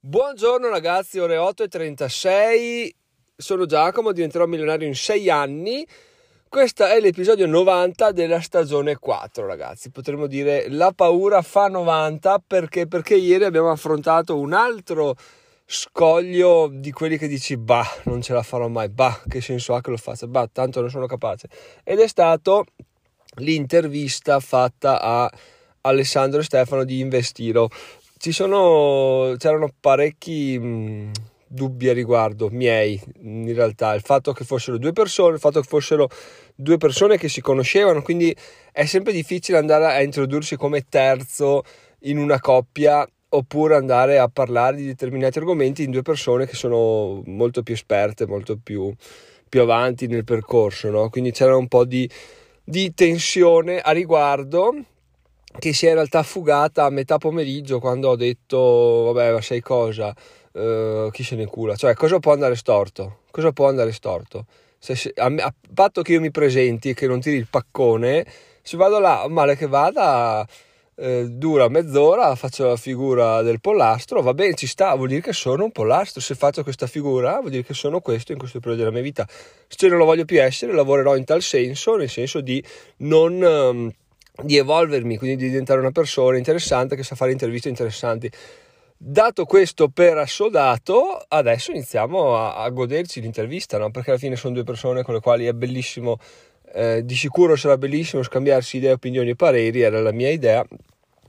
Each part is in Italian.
Buongiorno ragazzi, ore 8.36, sono Giacomo, diventerò milionario in 6 anni. Questo è l'episodio 90 della stagione 4 ragazzi, potremmo dire la paura fa 90 perché, perché ieri abbiamo affrontato un altro scoglio di quelli che dici bah non ce la farò mai, bah che senso ha che lo faccia, bah tanto non sono capace. Ed è stato l'intervista fatta a Alessandro Stefano di Investiro ci sono, c'erano parecchi mh, dubbi a riguardo, miei in realtà, il fatto che fossero due persone, il fatto che fossero due persone che si conoscevano, quindi è sempre difficile andare a introdursi come terzo in una coppia oppure andare a parlare di determinati argomenti in due persone che sono molto più esperte, molto più, più avanti nel percorso, no? quindi c'era un po' di, di tensione a riguardo che si è in realtà fugata a metà pomeriggio quando ho detto vabbè ma sai cosa? Uh, chi se ne cura? Cioè cosa può andare storto? Cosa può andare storto? Se, se, a, a, patto che io mi presenti e che non tiri il paccone se vado là male che vada eh, dura mezz'ora faccio la figura del pollastro va bene ci sta vuol dire che sono un pollastro se faccio questa figura vuol dire che sono questo in questo periodo della mia vita. Se non lo voglio più essere lavorerò in tal senso nel senso di non um, di evolvermi, quindi di diventare una persona interessante che sa fare interviste interessanti. Dato questo per assodato, adesso iniziamo a, a goderci l'intervista, no? perché alla fine sono due persone con le quali è bellissimo, eh, di sicuro sarà bellissimo scambiarsi idee, opinioni e pareri, era la mia idea.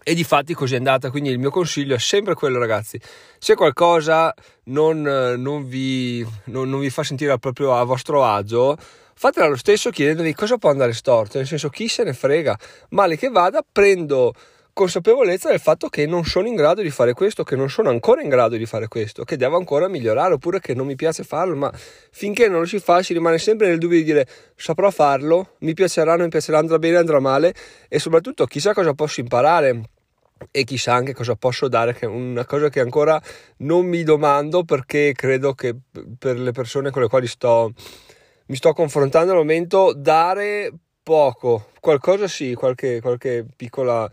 E di fatti così è andata, quindi il mio consiglio è sempre quello ragazzi, se qualcosa non, non, vi, non, non vi fa sentire proprio a vostro agio, fatela lo stesso chiedendovi cosa può andare storto, nel senso chi se ne frega, male che vada, prendo consapevolezza del fatto che non sono in grado di fare questo, che non sono ancora in grado di fare questo, che devo ancora migliorare oppure che non mi piace farlo, ma finché non lo si fa si rimane sempre nel dubbio di dire saprò farlo, mi piacerà, non mi piacerà, andrà bene, andrà male e soprattutto chissà cosa posso imparare e chissà anche cosa posso dare, che è una cosa che ancora non mi domando perché credo che per le persone con le quali sto mi sto confrontando al momento, dare poco, qualcosa sì, qualche, qualche piccola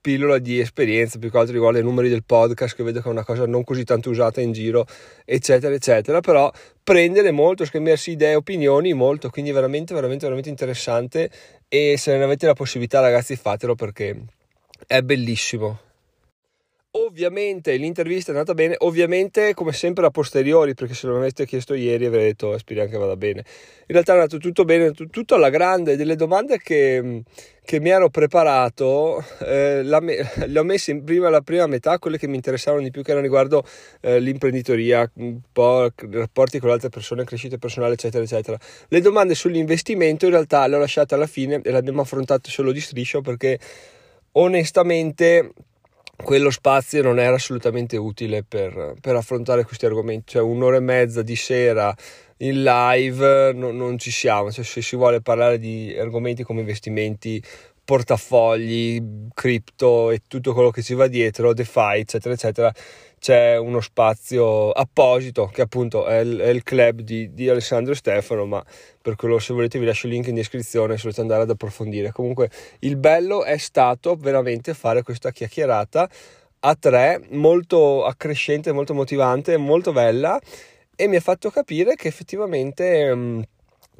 pillola di esperienza, più che altro riguardo ai numeri del podcast, che vedo che è una cosa non così tanto usata in giro, eccetera, eccetera, però prendere molto, scambiarsi idee, opinioni, molto, quindi veramente, veramente, veramente interessante. E se ne avete la possibilità ragazzi fatelo perché è bellissimo. Ovviamente l'intervista è andata bene, ovviamente come sempre a posteriori, perché se non aveste chiesto ieri avrei detto speriamo che vada bene. In realtà è andato tutto bene, tutto alla grande, delle domande che, che mi ero preparato, eh, le ho messe in prima la prima metà, quelle che mi interessavano di più, che erano riguardo eh, l'imprenditoria, un po' rapporti con altre persone, crescita personale, eccetera, eccetera. Le domande sull'investimento in realtà le ho lasciate alla fine e le abbiamo affrontate solo di striscio perché onestamente quello spazio non era assolutamente utile per, per, affrontare questi argomenti, cioè un'ora e mezza di sera in live no, non ci siamo, cioè, se si vuole parlare di argomenti come investimenti, portafogli, cripto e tutto quello che ci va dietro, DeFi, eccetera, eccetera, c'è uno spazio apposito che appunto è il, è il club di, di, Alessandro Stefano, ma per quello se volete vi lascio il link in descrizione se volete andare ad approfondire. Comunque il bello è stato veramente fare questa chiacchierata a tre, molto accrescente, molto motivante, molto bella e mi ha fatto capire che effettivamente... Mh, mm,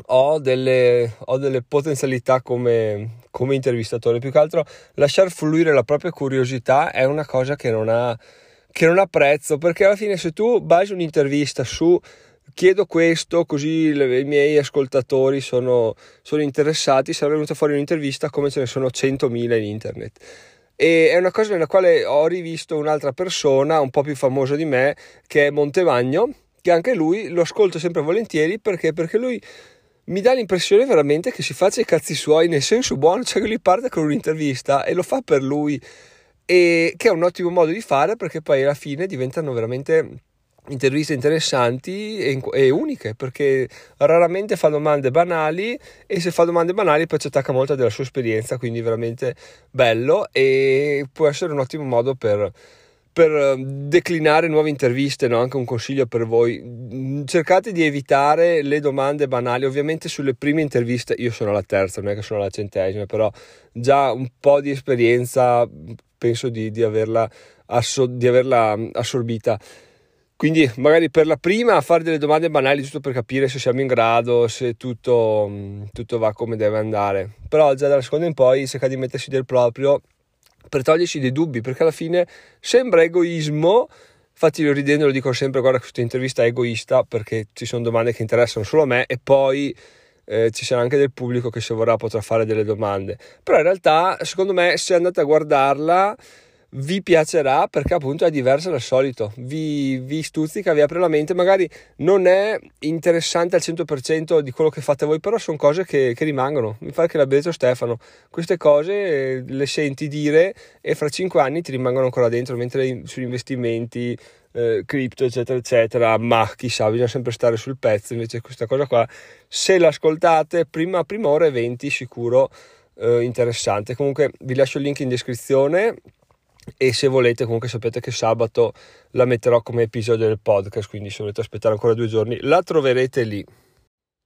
ho delle, ho delle potenzialità come, come intervistatore. Più che altro lasciar fluire la propria curiosità è una cosa che non ha, che non ha prezzo, perché alla fine se tu basi un'intervista su chiedo questo così le, i miei ascoltatori sono, sono interessati, sarebbe venuta fuori un'intervista come ce ne sono 100.000 in internet. E è una cosa nella quale ho rivisto un'altra persona un po' più famosa di me, che è Montevagno, che anche lui lo ascolto sempre volentieri perché, perché lui mi dà l'impressione veramente che si faccia i cazzi suoi nel senso buono, cioè che lui parte con un'intervista e lo fa per lui e che è un ottimo modo di fare perché poi alla fine diventano veramente interviste interessanti e, e, uniche perché raramente fa domande banali e se fa domande banali poi ci attacca molto della sua esperienza quindi veramente bello e può essere un ottimo modo per per ehm, declinare nuove interviste, no? anche un consiglio per voi, mm, cercate di evitare le domande banali, ovviamente sulle prime interviste, io sono alla terza, non è che sono alla centesima, però già un po' di esperienza penso di, di, averla, asso- di averla assorbita. Quindi magari per la prima fare delle domande banali giusto per capire se siamo in grado, se tutto, tutto va come deve andare. Però già dalla seconda in poi cerca di mettersi del proprio per togliersi dei dubbi, perché alla fine sembra egoismo. Infatti, io ridendo lo dico sempre: guarda, questa intervista è egoista perché ci sono domande che interessano solo a me e poi eh, ci sarà anche del pubblico che se vorrà potrà fare delle domande. Però in realtà, secondo me, se andate a guardarla vi piacerà perché appunto è diversa dal solito, vi, vi, stuzzica, vi apre la mente, magari non è interessante al 100% di quello che fate voi, però sono cose che, che rimangono, mi fa che l'ha detto Stefano, queste cose eh, le senti dire e fra 5 anni ti rimangono ancora dentro, mentre sugli investimenti, eh, cripto eccetera eccetera, ma chissà, bisogna sempre stare sul pezzo, invece questa cosa qua, se l'ascoltate, prima, prima ora e 20 sicuro eh, interessante, comunque vi lascio il link in descrizione e se volete comunque sapete che sabato la metterò come episodio del podcast quindi se volete aspettare ancora due giorni la troverete lì.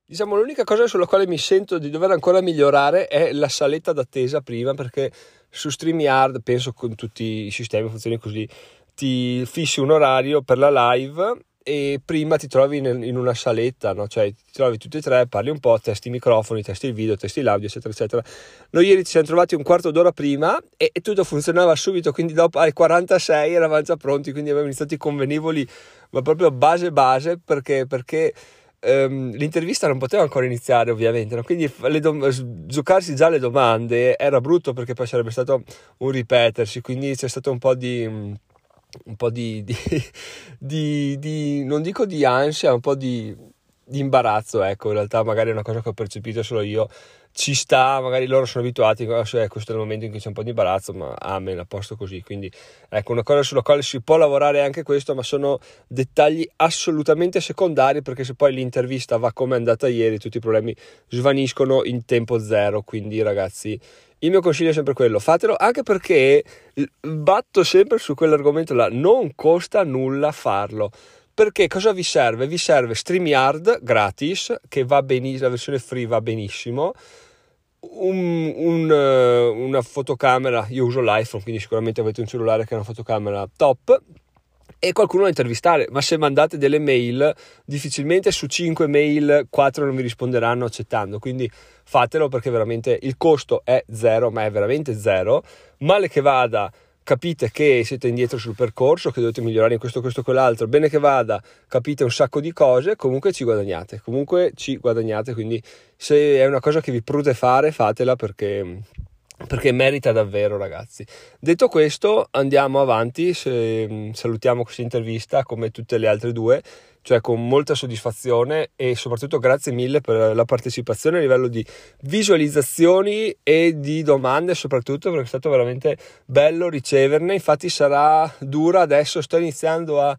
Diciamo l'unica cosa sulla quale mi sento di dover ancora migliorare è la saletta d'attesa prima perché su StreamYard penso con tutti i sistemi funzioni così ti fissi un orario per la live e prima ti trovi in, una saletta, no? cioè ti trovi tutti e tre, parli un po', testi i microfoni, testi il video, testi l'audio, eccetera, eccetera. Noi ieri ci siamo trovati un quarto d'ora prima e, e tutto funzionava subito, quindi dopo alle 46 eravamo già pronti, quindi abbiamo iniziato i convenivoli, ma proprio base base, perché, perché um, l'intervista non poteva ancora iniziare ovviamente, no? quindi dom- giocarsi già le domande era brutto perché poi sarebbe stato un ripetersi, quindi c'è stato un po' di un po' di, di, di, di, non dico di ansia, un po' di, imbarazzo, ecco, in realtà magari è una cosa che ho percepito solo io, ci sta, magari loro sono abituati, cioè, questo è il momento in cui c'è un po' di imbarazzo, ma amen, a posto così, quindi ecco, una cosa sulla quale si può lavorare anche questo, ma sono dettagli assolutamente secondari, perché se poi l'intervista va come è andata ieri, tutti i problemi svaniscono in tempo zero, quindi ragazzi il mio consiglio è sempre quello, fatelo anche perché batto sempre su quell'argomento là, non costa nulla farlo. Perché cosa vi serve? Vi serve StreamYard gratis, che va benissimo, la versione free va benissimo, un, un, una fotocamera, io uso l'iPhone, quindi sicuramente avete un cellulare che ha una fotocamera top, e qualcuno da intervistare, ma se mandate delle mail, difficilmente su 5 mail 4 non vi risponderanno accettando, quindi fatelo perché veramente il costo è zero, ma è veramente zero. Male che vada, capite che siete indietro sul percorso, che dovete migliorare in questo, questo, quell'altro, bene che vada, capite un sacco di cose, comunque ci guadagnate, comunque ci guadagnate, quindi se è una cosa che vi prude fare, fatela perché perché merita davvero ragazzi. Detto questo andiamo avanti se, salutiamo questa intervista come tutte le altre due cioè con molta soddisfazione e soprattutto grazie mille per la partecipazione a livello di visualizzazioni e di domande soprattutto perché è stato veramente bello riceverne. Infatti sarà dura adesso sto iniziando a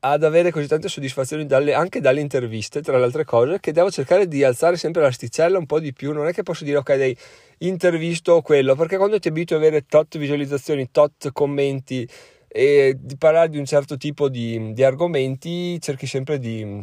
ad avere così tante soddisfazioni dalle, anche dalle interviste, tra le altre cose, che devo cercare di alzare sempre l'asticella un po' di più. Non è che posso dire, ok, dai, intervisto quello, perché quando ti abitui a avere tot visualizzazioni, tot commenti e di parlare di un certo tipo di, di argomenti, cerchi sempre di,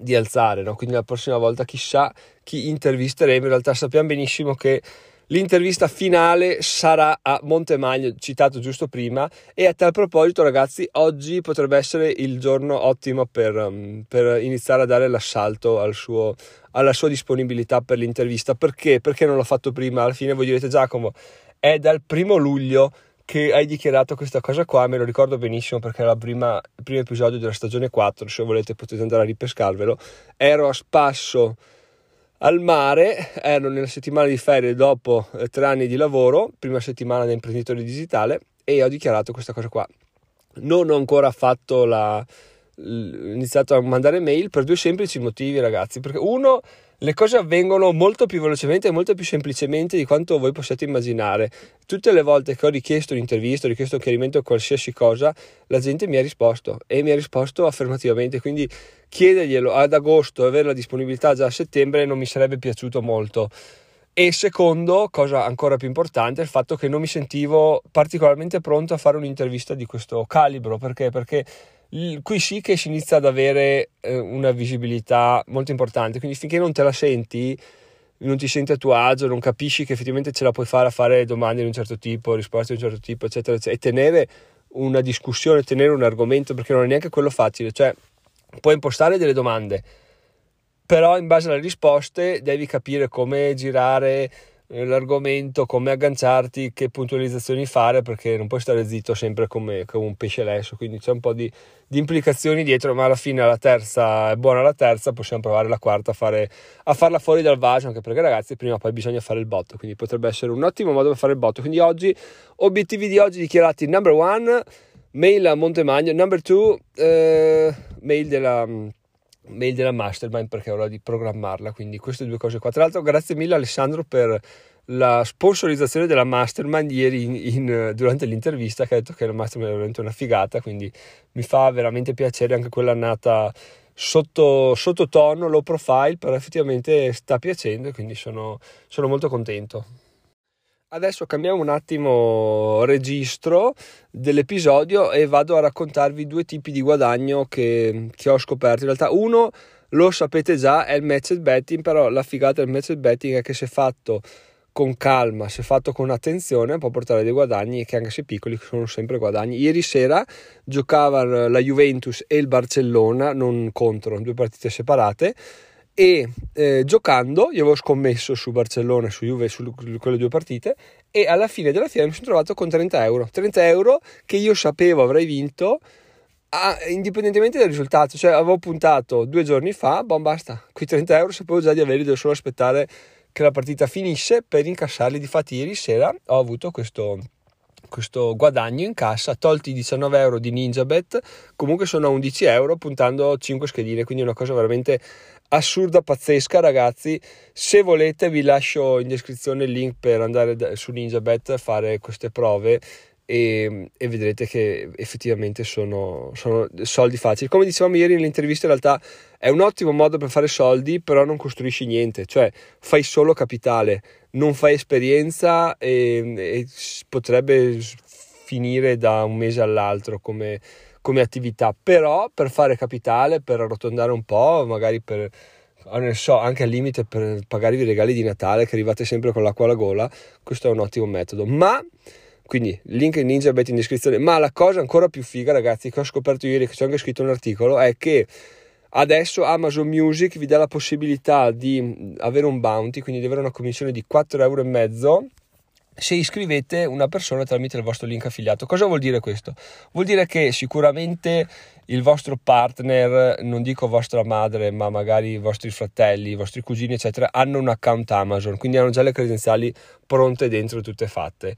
di alzare, no? Quindi la prossima volta chissà chi intervisteremo. In realtà sappiamo benissimo che L'intervista finale sarà a Montemagno, citato giusto prima, e a tal proposito ragazzi, oggi potrebbe essere il giorno ottimo per, um, per iniziare a dare l'assalto al suo, alla sua disponibilità per l'intervista. Perché? Perché non l'ho fatto prima? Alla fine voi direte Giacomo, è dal primo luglio che hai dichiarato questa cosa qua, me lo ricordo benissimo perché era prima, il primo episodio della stagione 4, se volete potete andare a ripescarvelo, ero a spasso al mare, ero nella settimana di ferie dopo eh, tre anni di lavoro, prima settimana da imprenditore digitale e ho dichiarato questa cosa qua. Non ho ancora fatto la, iniziato a mandare mail per due semplici motivi ragazzi, perché uno le cose avvengono molto più velocemente e molto più semplicemente di quanto voi possiate immaginare. Tutte le volte che ho richiesto un'intervista, ho richiesto un chiarimento a qualsiasi cosa, la gente mi ha risposto e mi ha risposto affermativamente. Quindi chiederglielo ad agosto e avere la disponibilità già a settembre non mi sarebbe piaciuto molto. E secondo, cosa ancora più importante, il fatto che non mi sentivo particolarmente pronto a fare un'intervista di questo calibro. Perché? Perché qui sì che si inizia ad avere eh, una visibilità molto importante, quindi finché non te la senti, non ti senti a tuo agio, non capisci che effettivamente ce la puoi fare a fare domande di un certo tipo, risposte di un certo tipo, eccetera, eccetera, e tenere una discussione, tenere un argomento, perché non è neanche quello facile, cioè puoi impostare delle domande, però in base alle risposte devi capire come girare l'argomento, come agganciarti, che puntualizzazioni fare, perché non puoi stare zitto sempre come, come un pesce lesso, quindi c'è un po' di, di, implicazioni dietro, ma alla fine la terza è buona la terza, possiamo provare la quarta a, fare, a farla fuori dal vaso, anche perché ragazzi prima o poi bisogna fare il botto, quindi potrebbe essere un ottimo modo per fare il botto. Quindi oggi, obiettivi di oggi dichiarati, number one, mail a Montemagno, number two, eh, mail della mail della mastermind perché è ora di programmarla quindi queste due cose qua. Tra l'altro grazie mille Alessandro per la sponsorizzazione della mastermind ieri in, in, durante l'intervista che ha detto che la mastermind è veramente una figata quindi mi fa veramente piacere anche quella nata sotto, sottotono low profile però effettivamente sta piacendo e quindi sono, sono molto contento Adesso cambiamo un attimo registro dell'episodio e vado a raccontarvi due tipi di guadagno che, che ho scoperto. In realtà uno lo sapete già, è il match betting, però la figata del match betting è che se fatto con calma, se fatto con attenzione, può portare dei guadagni che anche se piccoli sono sempre guadagni. Ieri sera giocavano la Juventus e il Barcellona, non contro, due partite separate e eh, giocando io avevo scommesso su Barcellona su Juve su quelle due partite e alla fine della fiera mi sono trovato con 30 euro. 30 euro che io sapevo avrei vinto a, indipendentemente dal risultato. Cioè avevo puntato due giorni fa boh basta. Quei 30 euro sapevo già di averli devo solo aspettare che la partita finisse per incassarli. Difatti ieri sera ho avuto questo questo guadagno in cassa, tolti i 19 euro di NinjaBet, comunque sono a 11 euro puntando 5 schedine, quindi una cosa veramente assurda, pazzesca ragazzi. Se volete vi lascio in descrizione il link per andare su NinjaBet a fare queste prove e, e vedrete che effettivamente sono, sono, soldi facili. Come dicevamo ieri nell'intervista, in realtà è un ottimo modo per fare soldi, però non costruisci niente, cioè fai solo capitale, non fai esperienza e, e potrebbe finire da un mese all'altro come come attività, però per fare capitale, per arrotondare un po', magari per ah, ne so, anche al limite per pagarvi i regali di Natale che arrivate sempre con l'acqua alla gola, questo è un ottimo metodo. Ma quindi link in Ninja Bet in descrizione. Ma la cosa ancora più figa, ragazzi, che ho scoperto ieri, che ci ho anche scritto un articolo, è che adesso Amazon Music vi dà la possibilità di avere un bounty, quindi di avere una commissione di 4,5 euro se iscrivete una persona tramite il vostro link affiliato. Cosa vuol dire questo? Vuol dire che sicuramente il vostro partner, non dico vostra madre, ma magari i vostri fratelli, i vostri cugini, eccetera, hanno un account Amazon, quindi hanno già le credenziali pronte dentro, tutte fatte.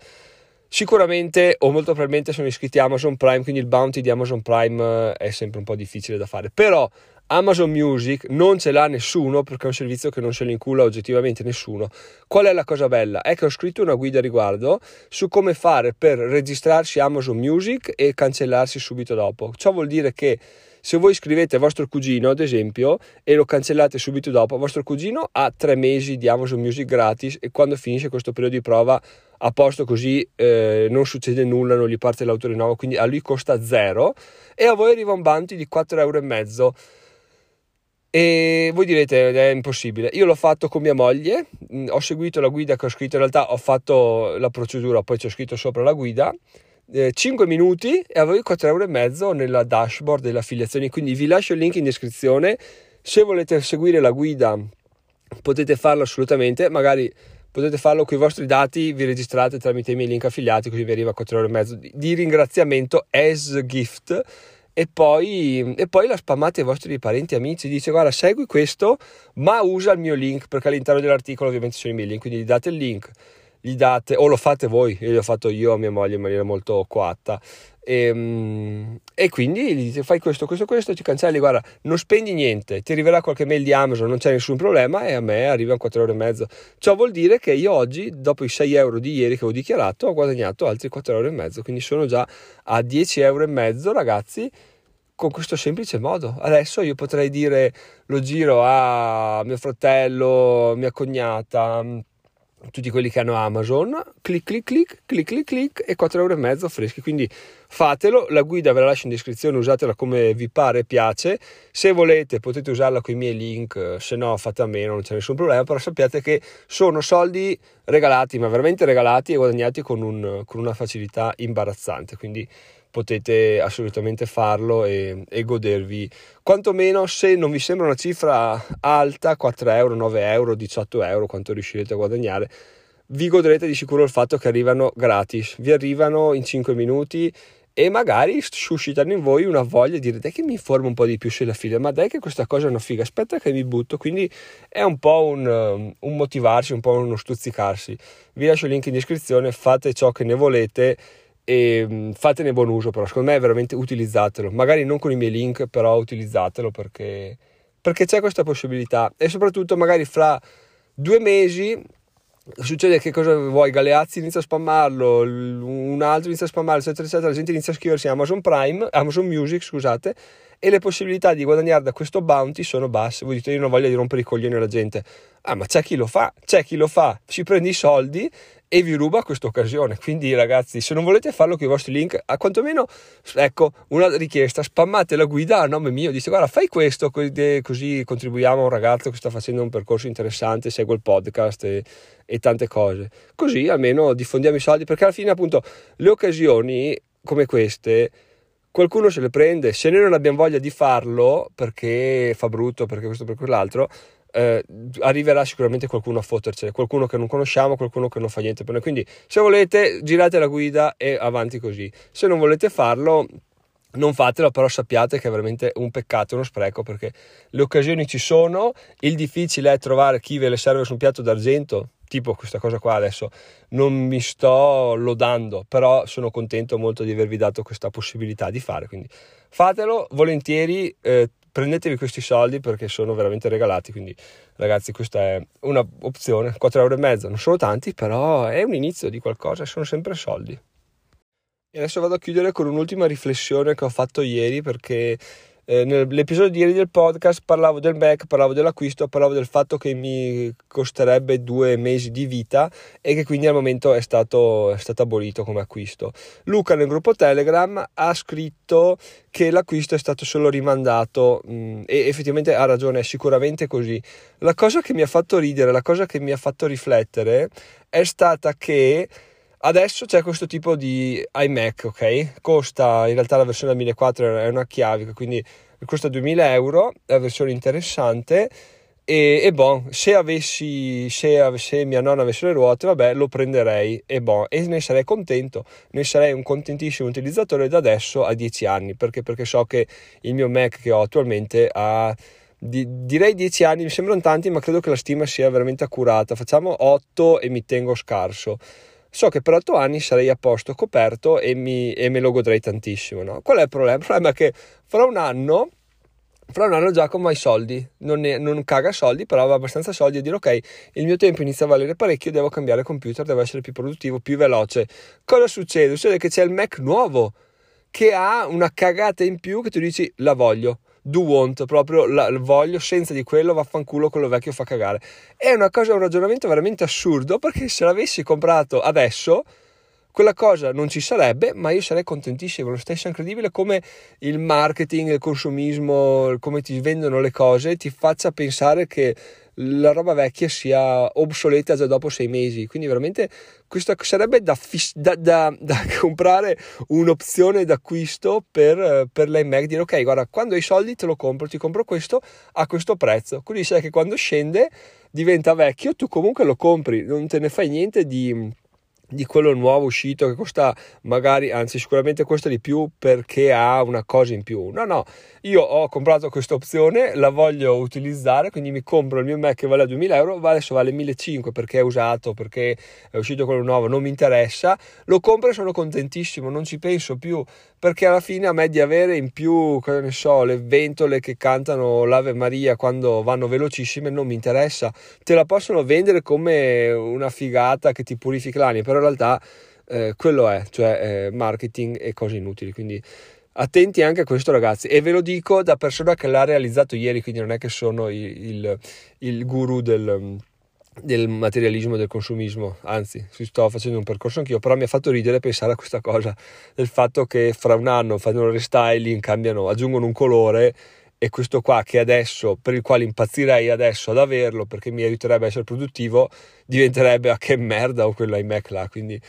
Sicuramente o molto probabilmente sono iscritti a Amazon Prime, quindi il bounty di Amazon Prime è sempre un po' difficile da fare, però Amazon Music non ce l'ha nessuno perché è un servizio che non se lo incula oggettivamente nessuno. Qual è la cosa bella? È che ho scritto una guida a riguardo su come fare per registrarsi Amazon Music e cancellarsi subito dopo. Ciò vuol dire che se voi scrivete vostro cugino, ad esempio, e lo cancellate subito dopo, vostro cugino ha tre mesi di Amazon Music gratis e quando finisce questo periodo di prova a posto così eh, non succede nulla, non gli parte l'autore nuovo, quindi a lui costa zero e a voi arriva un bounty di 4,5 euro. E voi direte è impossibile. Io l'ho fatto con mia moglie, mm, ho seguito la guida che ho scritto, in realtà ho fatto la procedura, poi ho scritto sopra la guida. Eh, 5 minuti e avevo 4,5 euro nella dashboard delle affiliazioni. Quindi vi lascio il link in descrizione. Se volete seguire la guida potete farlo assolutamente, magari potete farlo con i vostri dati, vi registrate tramite i miei link affiliati, così vi arriva 4,5 euro di ringraziamento as gift e poi, e poi, la spammate ai vostri parenti e amici. Dice: Guarda, segui questo, ma usa il mio link perché all'interno dell'articolo ovviamente sono i miei link. Quindi gli date il link, gli date, o lo fate voi, io l'ho fatto io a mia moglie in maniera molto coatta. E, ehm, e, quindi gli dite fai questo, questo, questo, ti cancelli, guarda, non spendi niente, ti arriverà qualche mail di Amazon, non c'è nessun problema e a me arrivano 4 euro e mezzo. Ciò vuol dire che io oggi, dopo i 6 euro di ieri che ho dichiarato, ho guadagnato altri 4 euro e mezzo, quindi sono già a 10 euro e mezzo, ragazzi, con questo semplice modo. Adesso io potrei dire lo giro a mio fratello, mia cognata, tutti quelli che hanno Amazon, clic clic clic, clic clic clic e 4,5 euro freschi. Quindi fatelo, la guida ve la lascio in descrizione, usatela come vi pare e piace. Se volete potete usarla con i miei link, se no fate a meno, non c'è nessun problema, però sappiate che sono soldi regalati, ma veramente regalati e guadagnati con, un, con una facilità imbarazzante. Quindi potete assolutamente farlo e, e, godervi. Quantomeno se non vi sembra una cifra alta 4 euro, 9 euro, 18 euro quanto riuscirete a guadagnare vi godrete di sicuro il fatto che arrivano gratis. Vi arrivano in 5 minuti e magari suscitano in voi una voglia di dire dai che mi informo un po' di più sulla fila, ma dai che questa cosa è una figa, aspetta che mi butto, quindi è un po' un, un motivarsi, un po' uno stuzzicarsi. Vi lascio il link in descrizione, fate ciò che ne volete e um, fatene buon uso, però secondo me veramente utilizzatelo, magari non con i miei link, però utilizzatelo perché, perché c'è questa possibilità e soprattutto magari fra due mesi succede che cosa vuoi? Galeazzi inizia a spammarlo, un altro inizia a spammarlo, eccetera, eccetera. La gente inizia a scriversi Amazon Prime, Amazon Music, scusate, e le possibilità di guadagnare da questo bounty sono basse. Voi dite, io non voglio di rompere i coglioni alla gente. Ah, ma c'è chi lo fa, c'è chi lo fa, ci prende i soldi e vi ruba questa occasione. Quindi, ragazzi, se non volete farlo con i vostri link, a quantomeno, ecco, una richiesta, spammate la guida a nome mio, dite guarda, fai questo, così contribuiamo a un ragazzo che sta facendo un percorso interessante, segue il podcast e, e tante cose. Così almeno diffondiamo i soldi, perché alla fine, appunto, le occasioni come queste qualcuno se le prende, se noi non abbiamo voglia di farlo perché fa brutto, perché questo, per quell'altro, eh, arriverà sicuramente qualcuno a fottercene, qualcuno che non conosciamo, qualcuno che non fa niente per noi. Quindi, se volete, girate la guida e avanti così. Se non volete farlo, non fatelo, però sappiate che è veramente un peccato, uno spreco, perché le occasioni ci sono, il difficile è trovare chi ve le serve su un piatto d'argento, tipo questa cosa qua adesso non mi sto lodando, però sono contento molto di avervi dato questa possibilità di fare, quindi fatelo volentieri, eh, prendetevi questi soldi perché sono veramente regalati, quindi ragazzi questa è un'opzione, 4,5 euro, non sono tanti, però è un inizio di qualcosa, sono sempre soldi. E adesso vado a chiudere con un'ultima riflessione che ho fatto ieri perché eh, nell'episodio di ieri del podcast parlavo del Mac, parlavo dell'acquisto, parlavo del fatto che mi costerebbe due mesi di vita e che quindi al momento è stato, è stato abolito come acquisto. Luca nel gruppo Telegram ha scritto che l'acquisto è stato solo rimandato mh, mm, e effettivamente ha ragione, è sicuramente così. La cosa che mi ha fatto ridere, la cosa che mi ha fatto riflettere è stata che Adesso c'è questo tipo di iMac, ok? Costa in realtà la versione da 1400 è una chiavica, quindi costa 2000 euro, è una versione interessante. E, e bon, se avessi, se, se, mia nonna avesse le ruote, vabbè, lo prenderei e bon, e ne sarei contento, ne sarei un contentissimo utilizzatore da adesso a 10 anni, perché, perché so che il mio Mac che ho attualmente ha di, direi 10 anni, mi sembrano tanti, ma credo che la stima sia veramente accurata. Facciamo 8 e mi tengo scarso so che per 8 anni sarei a posto coperto e, mi, e me lo godrei tantissimo. No? Qual è il problema? Il problema è che fra un anno fra un anno Giacomo ha i soldi, non, ne, non, caga soldi, però aveva abbastanza soldi a dire ok, il mio tempo inizia a valere parecchio, devo cambiare computer, devo essere più produttivo, più veloce. Cosa succede? Succede che c'è il Mac nuovo che ha una cagata in più che tu dici la voglio do want, proprio la, voglio, senza di quello vaffanculo quello vecchio fa cagare. È una cosa, un ragionamento veramente assurdo perché se l'avessi comprato adesso quella cosa non ci sarebbe, ma io sarei contentissimo. Lo stesso è incredibile come il marketing, il consumismo, come ti vendono le cose, ti faccia pensare che la roba vecchia sia obsoleta già dopo sei mesi. Quindi veramente questo sarebbe da, da, da, da comprare un'opzione d'acquisto per, per l'iMac, dire ok, guarda, quando hai soldi te lo compro, ti compro questo a questo prezzo. Quindi sai che quando scende diventa vecchio, tu comunque lo compri, non te ne fai niente di di quello nuovo uscito che costa magari, anzi sicuramente costa di più perché ha una cosa in più. No, no, io ho comprato questa opzione, la voglio utilizzare, quindi mi compro il mio Mac che vale 2000 euro, adesso vale 1500 perché è usato, perché è uscito quello nuovo, non mi interessa, lo compro e sono contentissimo, non ci penso più, perché alla fine a me di avere in più, cosa ne so, le ventole che cantano l'Ave Maria quando vanno velocissime non mi interessa, te la possono vendere come una figata che ti purifica l'anima, però in realtà eh, quello è, cioè eh, marketing e cose inutili, quindi attenti anche a questo ragazzi. E ve lo dico da persona che l'ha realizzato ieri quindi non è che sono il, il, il guru del, del materialismo del consumismo anzi sto facendo un percorso anch'io però mi ha fatto ridere pensare a questa cosa del fatto che fra un anno fanno il restyling cambiano aggiungono un colore e questo qua che adesso per il quale impazzirei adesso ad averlo perché mi aiuterebbe a essere produttivo diventerebbe a che merda o quello iMac là quindi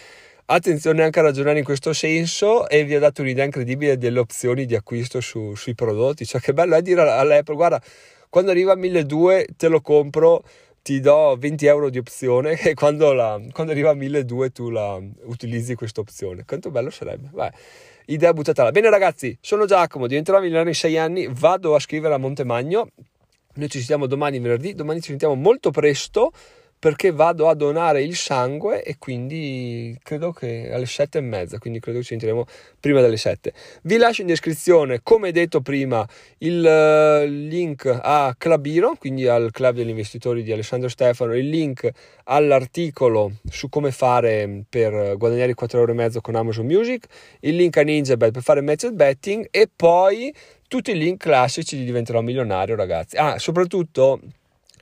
attenzione anche a ragionare in questo senso e vi ho dato un'idea incredibile delle opzioni di acquisto su, sui prodotti. Cioè, che bello è dire all'Apple, guarda, quando arriva a 1200 te lo compro, ti do 20 euro di opzione e quando, la, quando arriva a 1200 tu la utilizzi questa opzione. Quanto bello sarebbe. Vai. Idea buttata là. Bene ragazzi, sono Giacomo, diventerò milionario in 6 anni, vado a scrivere a Montemagno. Noi ci sentiamo domani venerdì, domani ci sentiamo molto presto perché vado a donare il sangue e quindi credo che alle sette e mezza, quindi credo che ci sentiremo prima delle sette. Vi lascio in descrizione, come detto prima, il uh, link a Clubiro, quindi al club degli investitori di Alessandro Stefano, il link all'articolo su come fare per guadagnare i 4,5 euro con Amazon Music, il link a NinjaBet per fare match betting e poi tutti i link classici di diventerò milionario ragazzi. Ah, soprattutto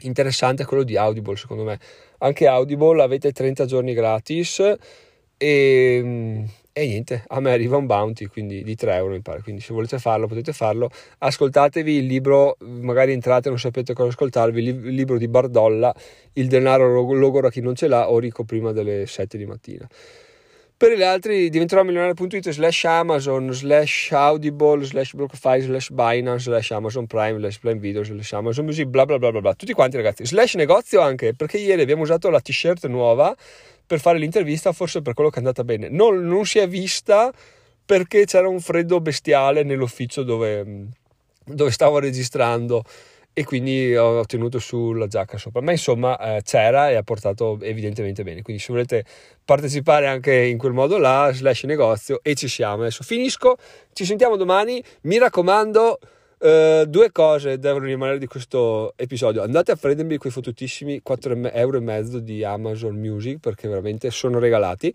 interessante è quello di Audible secondo me. Anche Audible avete 30 giorni gratis e, e niente a me arriva un bounty quindi di 3 euro mi pare. Quindi se volete farlo potete farlo. Ascoltatevi il libro magari entrate e non sapete cosa ascoltarvi il libro di Bardolla il denaro logora chi non ce l'ha o ricco prima delle 7 di mattina per gli altri diventerò milionario.it slash Amazon slash Audible slash Blockify slash Binance slash Amazon Prime slash Prime Video slash Amazon Music bla bla bla bla bla. Tutti quanti ragazzi. Slash negozio anche perché ieri abbiamo usato la t-shirt nuova per fare l'intervista forse per quello che è andata bene. Non, non si è vista perché c'era un freddo bestiale nell'ufficio dove, dove stavo registrando e quindi ho tenuto sulla giacca sopra. Ma insomma eh, c'era e ha portato evidentemente bene. Quindi se volete partecipare anche in quel modo là, slash negozio e ci siamo. Adesso finisco, ci sentiamo domani. Mi raccomando, eh, due cose devono rimanere di questo episodio. Andate a prendermi quei fottutissimi 4 euro e mezzo di Amazon Music perché veramente sono regalati.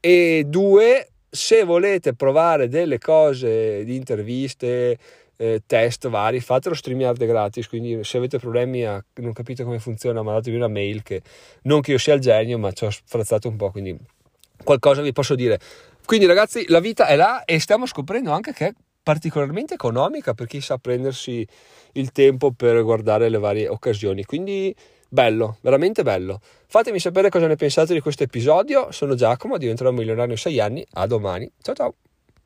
E due, se volete provare delle cose di interviste eh, test vari, fatelo StreamYard gratis, quindi se avete problemi a non capite come funziona, mandatevi una mail che non che io sia il genio, ma ci ho sfrazzato un po', quindi qualcosa vi posso dire. Quindi ragazzi, la vita è là e stiamo scoprendo anche che è particolarmente economica per chi sa prendersi il tempo per guardare le varie occasioni. Quindi bello, veramente bello. Fatemi sapere cosa ne pensate di questo episodio. Sono Giacomo, diventerò milionario in 6 anni. A domani. Ciao ciao.